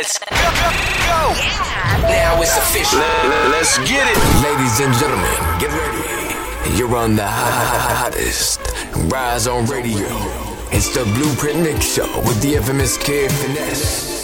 Let's go. go, go. Now it's official. Let, us get it. Ladies and gentlemen, get ready. You're on the hottest Rise on Radio. It's the Blueprint Mix Show with the infamous Kid Finesse.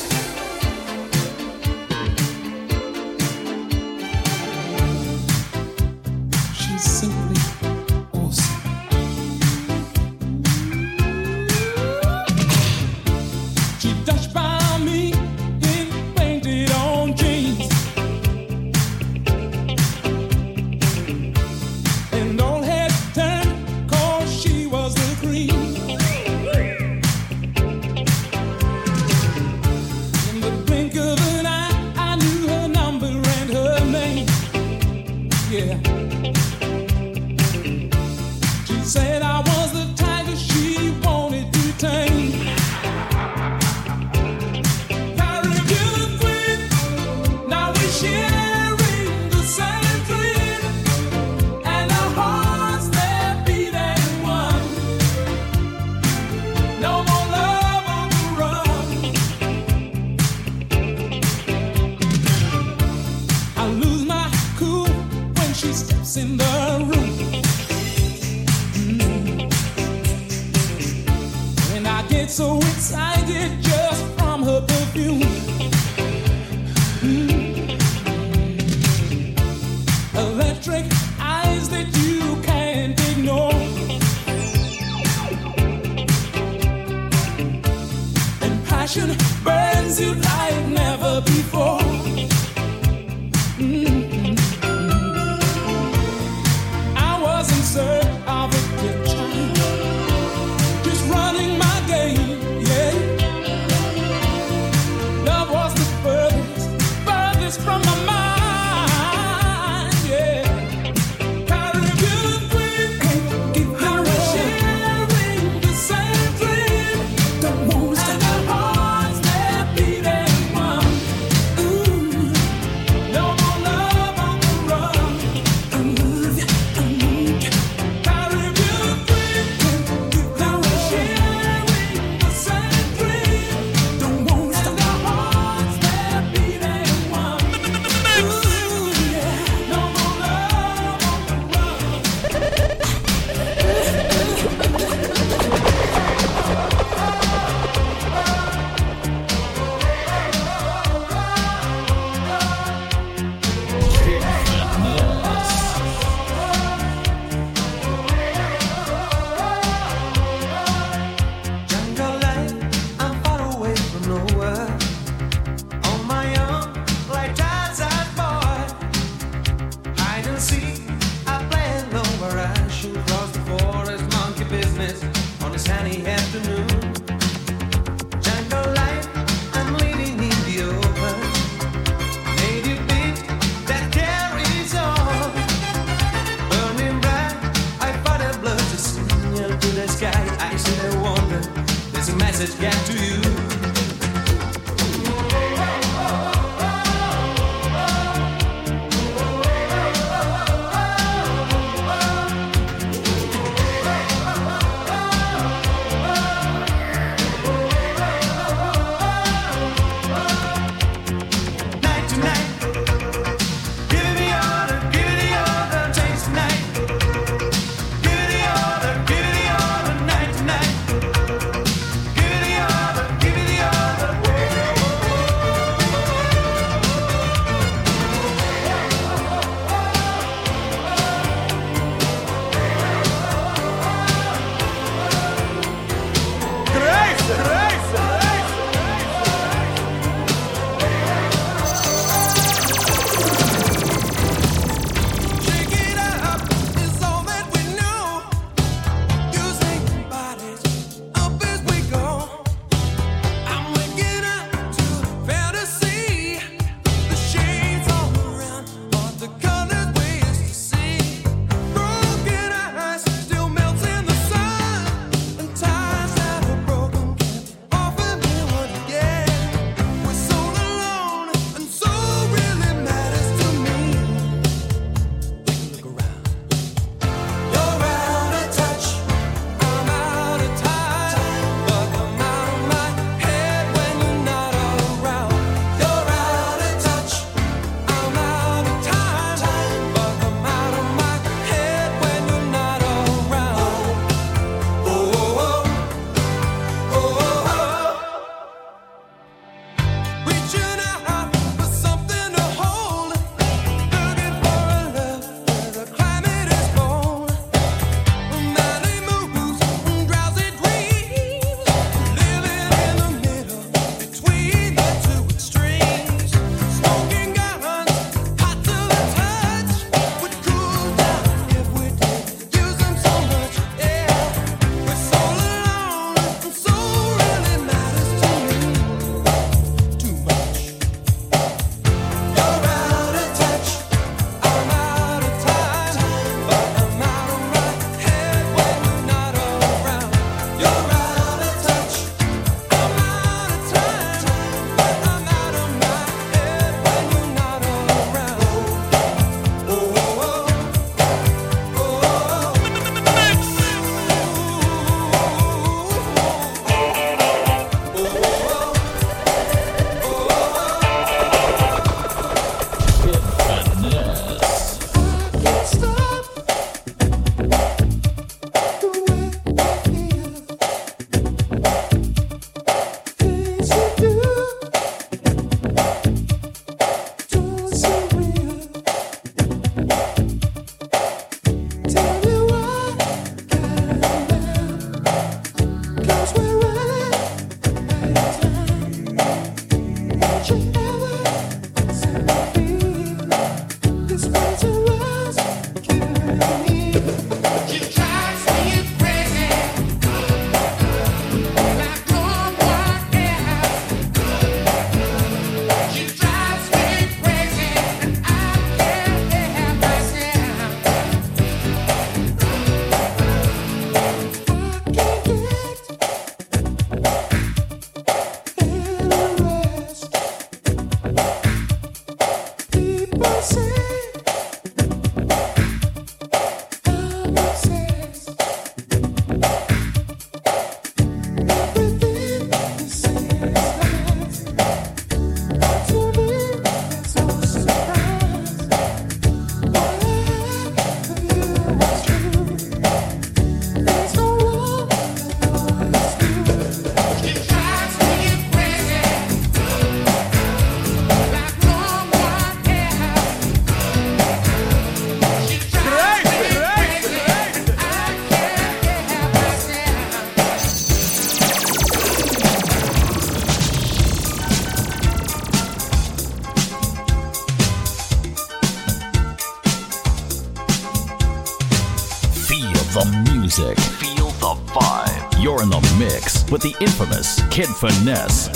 Kid Finesse.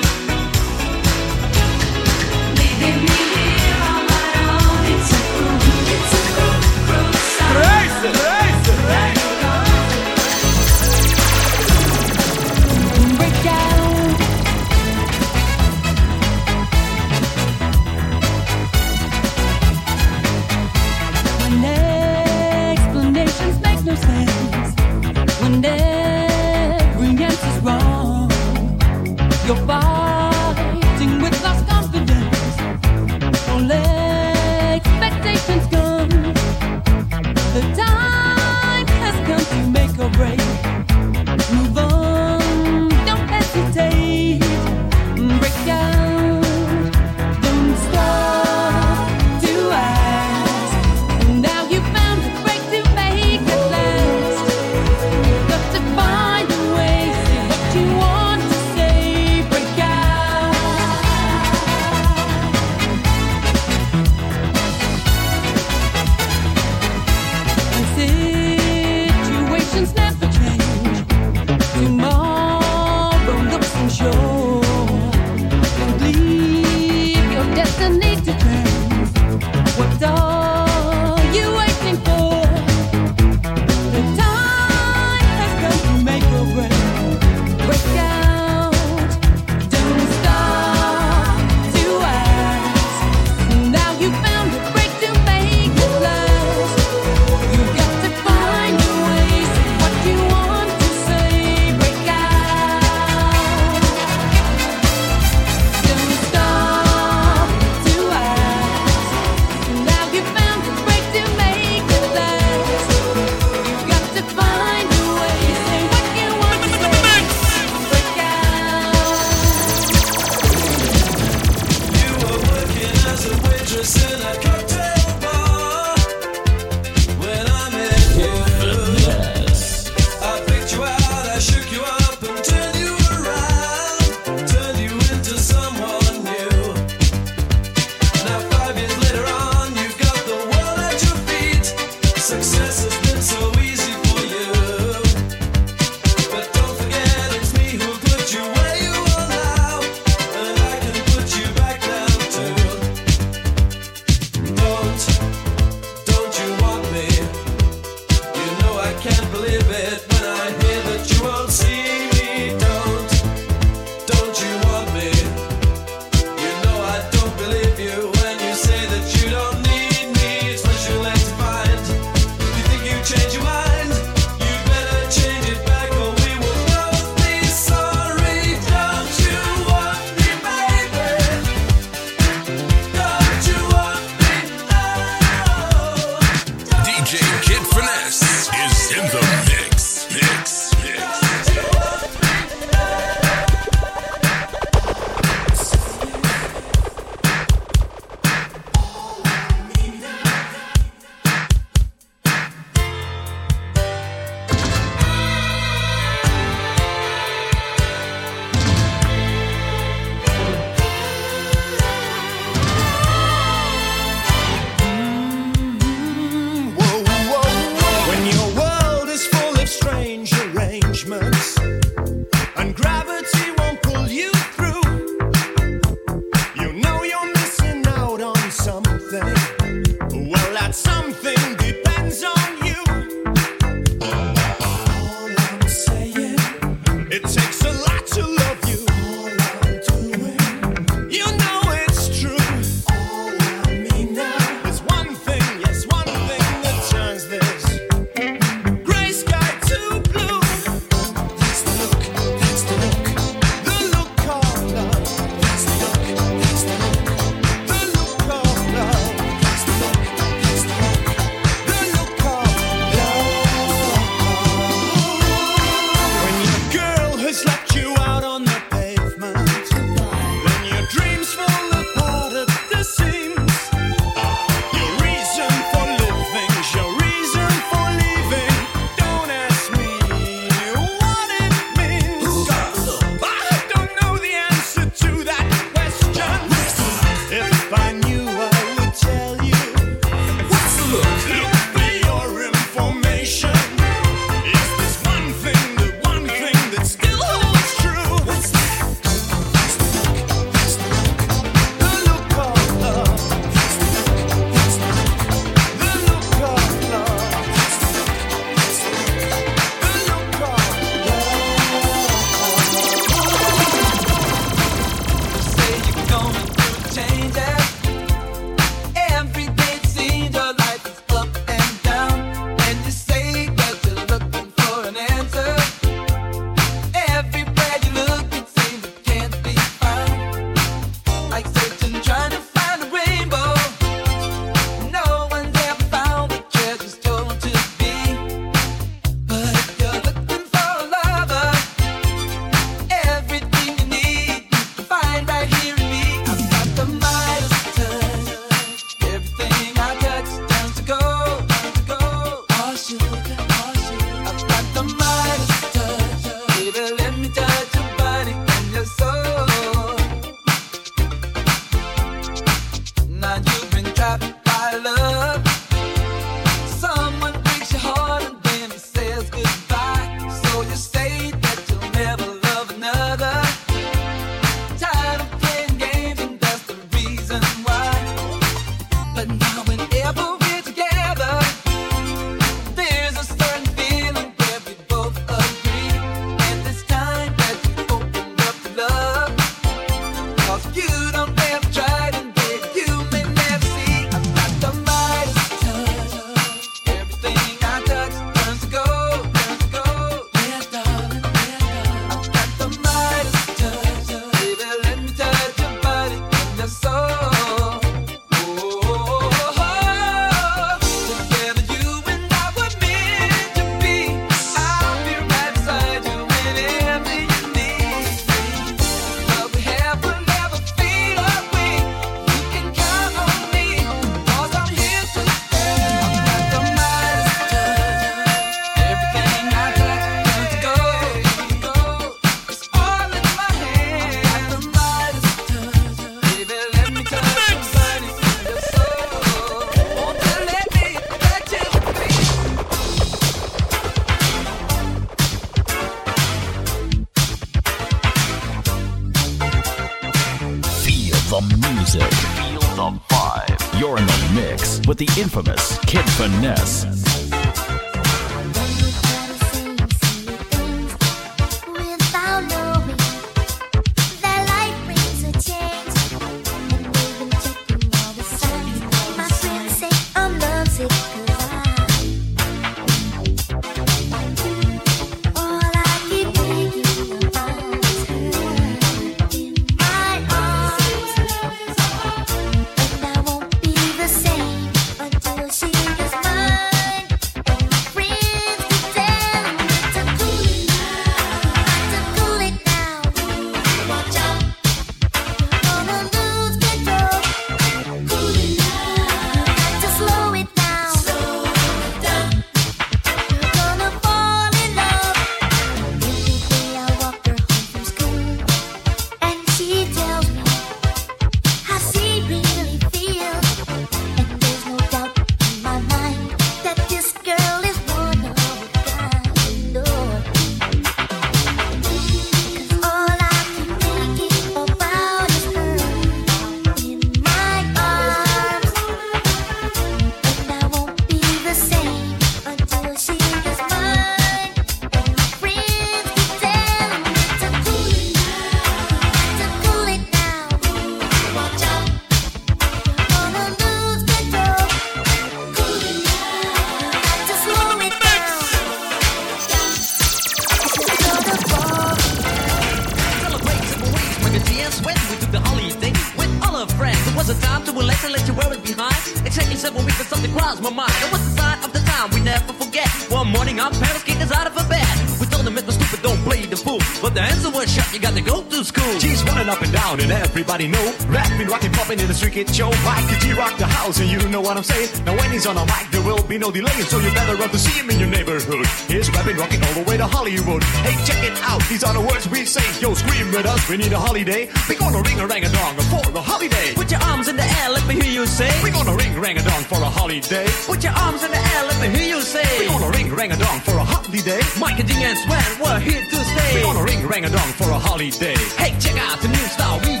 what I'm saying? Now when he's on a mic, there will be no delaying, so you better run to see him in your neighborhood. He's rapping, rocking all the way to Hollywood. Hey, check it out, these are the words we say. Yo, scream with us, we need a holiday. We're gonna ring a rang a dong for a holiday. Put your arms in the air, let me hear you say. We're gonna ring rang a dong for a holiday. Put your arms in the air, let me hear you say. We're gonna ring rang a dong for a holiday. Mike and Ding and Swan, we're here to stay. We're gonna ring rang a dong for a holiday. Hey, check out the new style we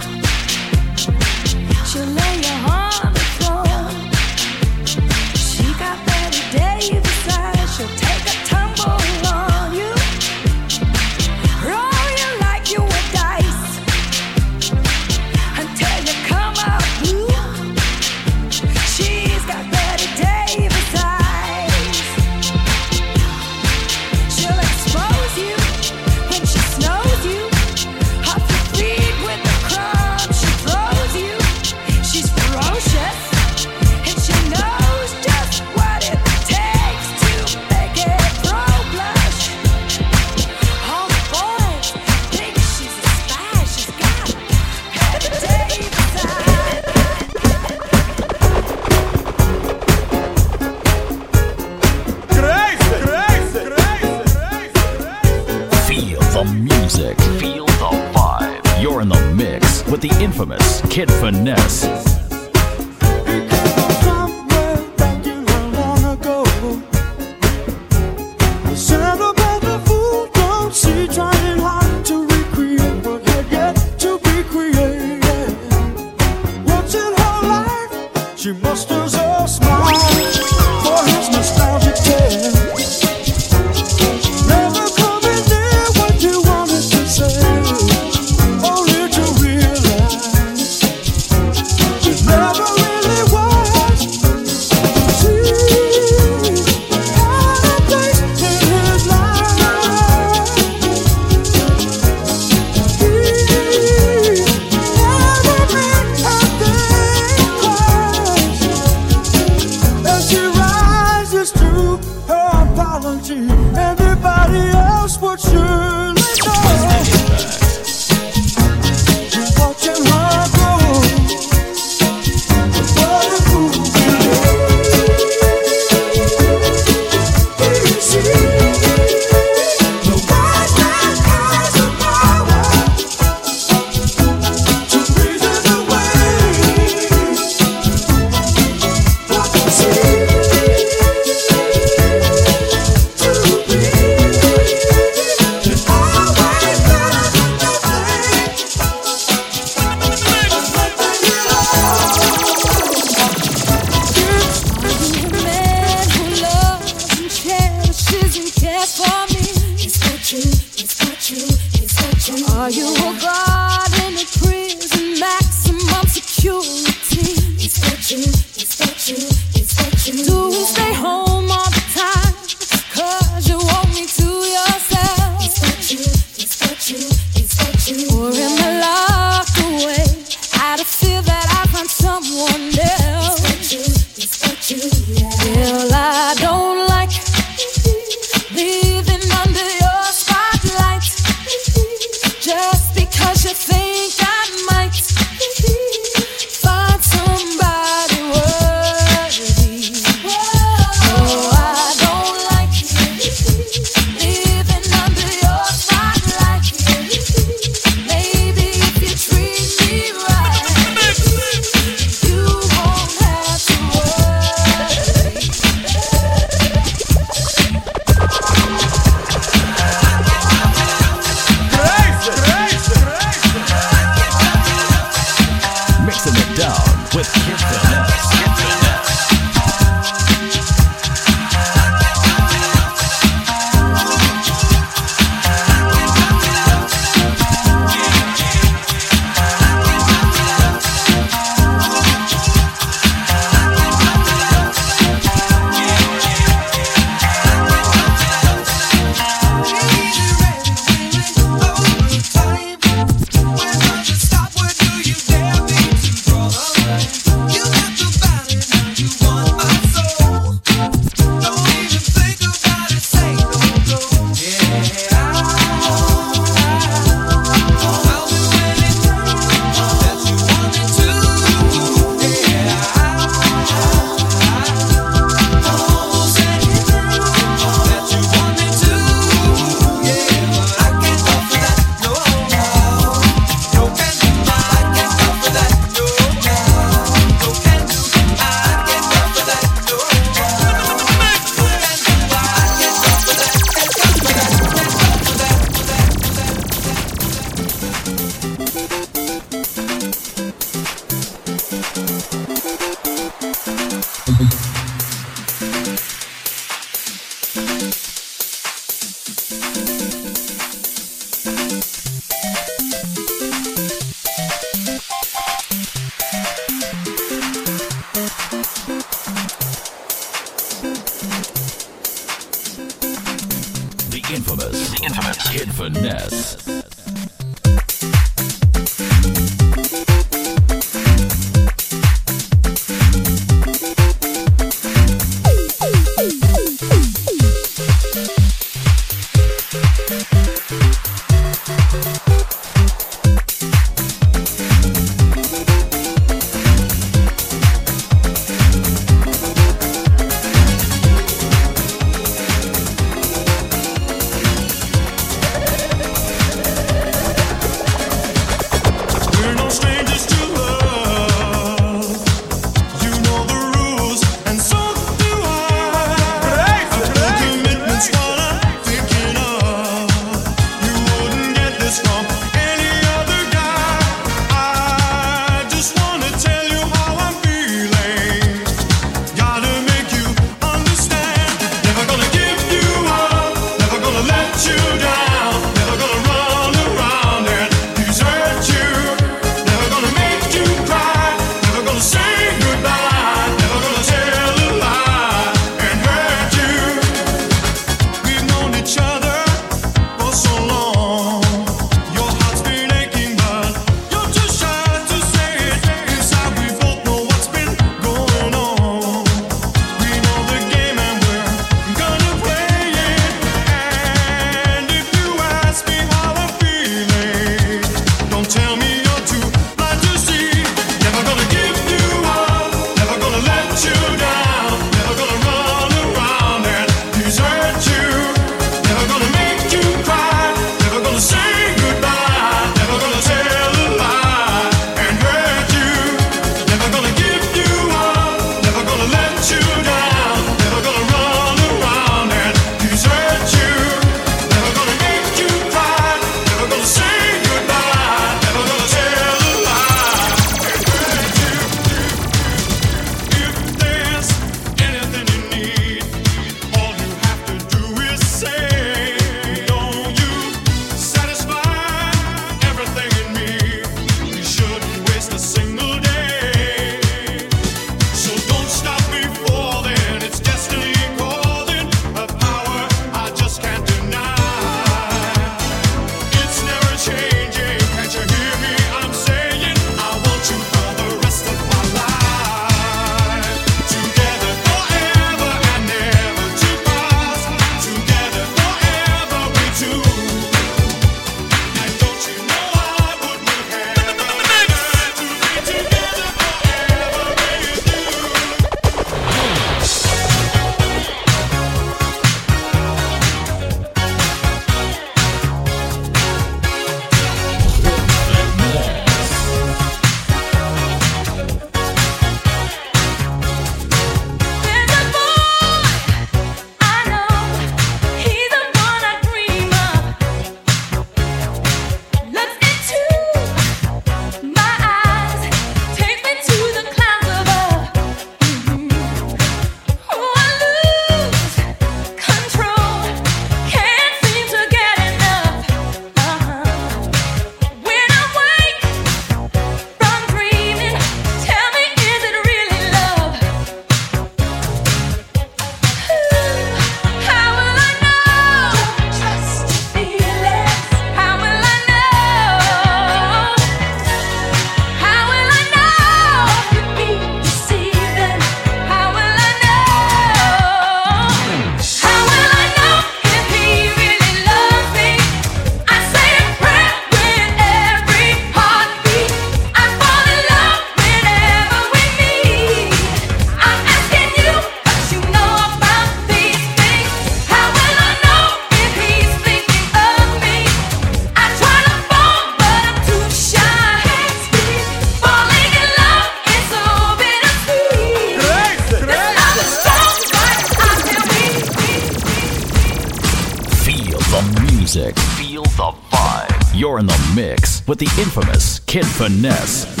the infamous Kid Finesse.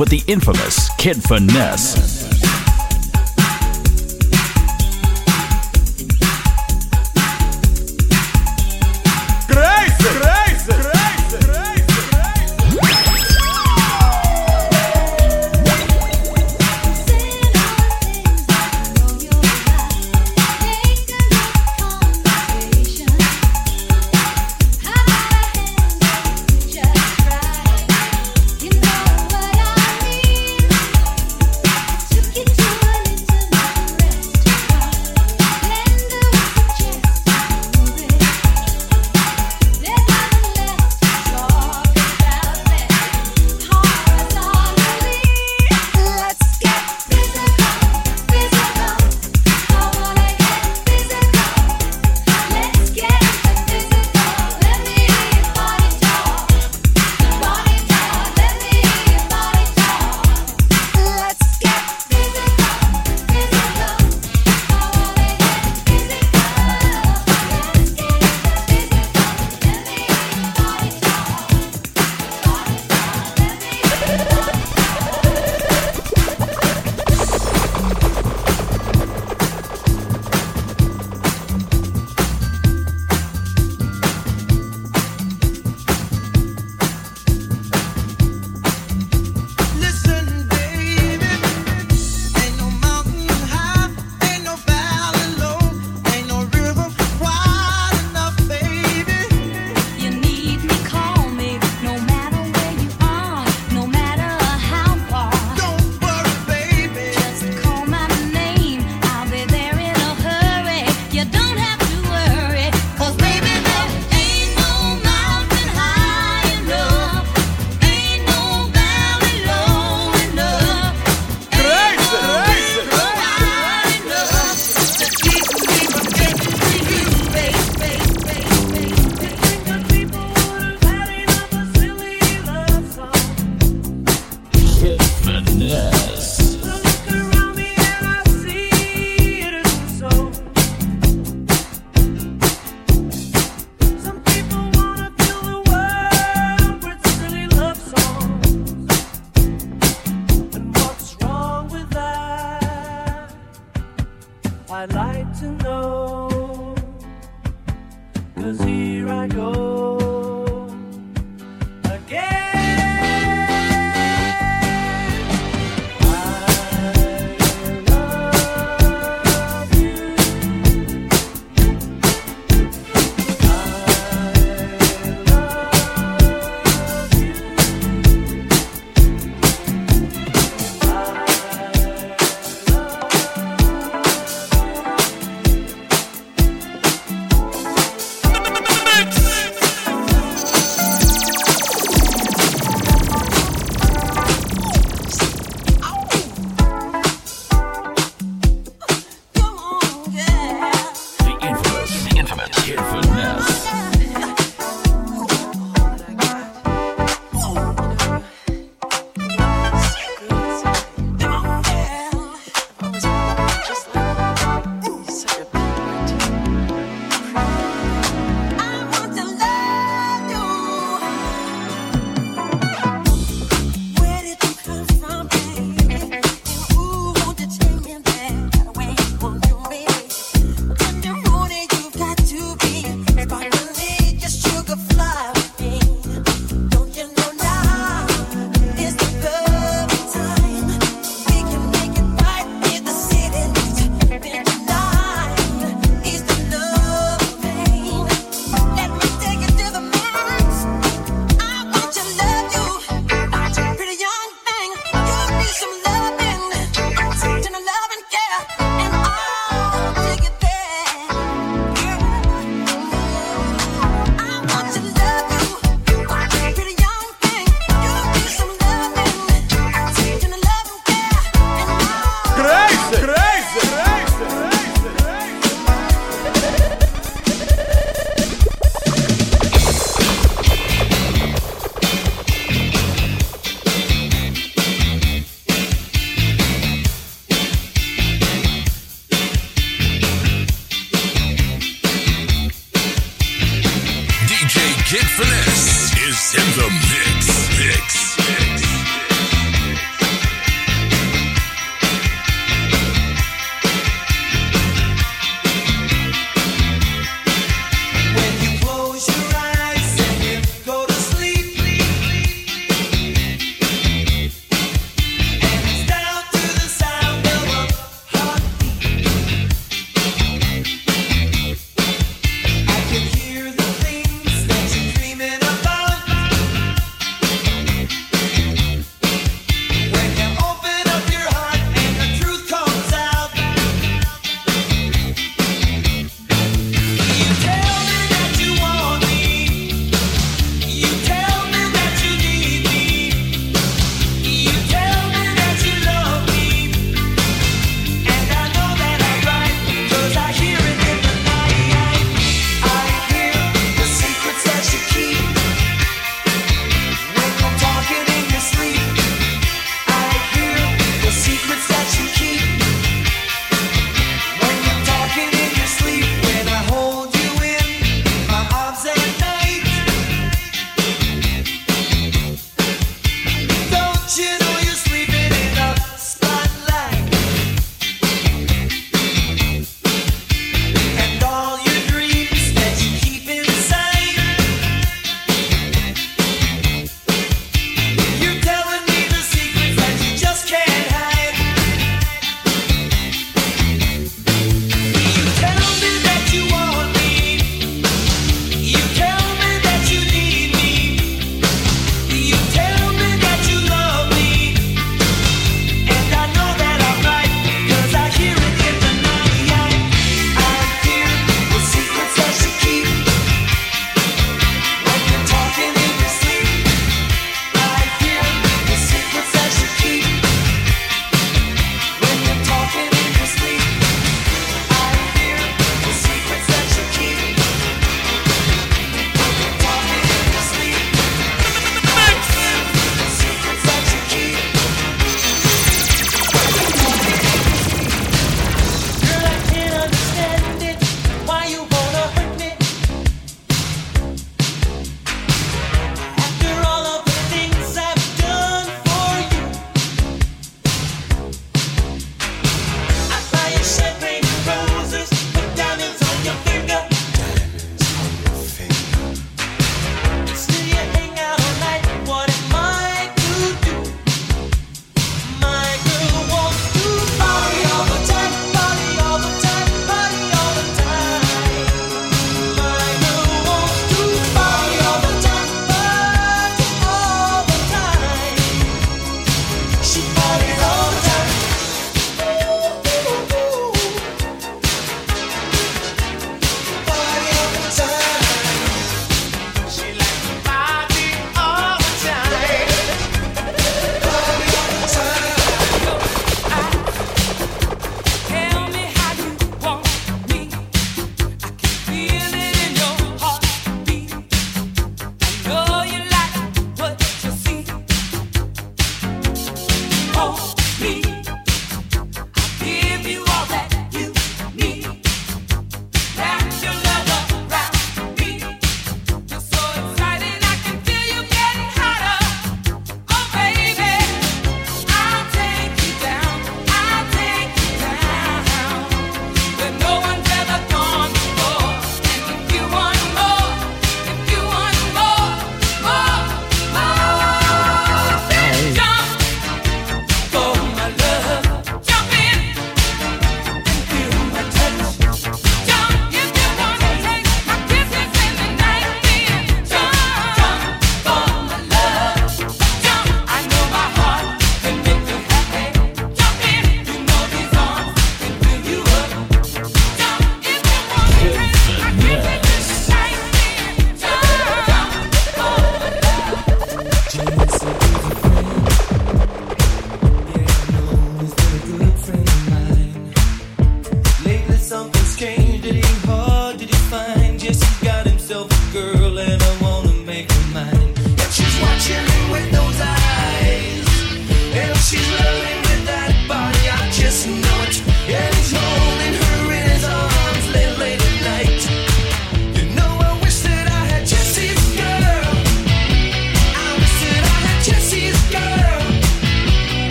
With the infamous Kid Finesse.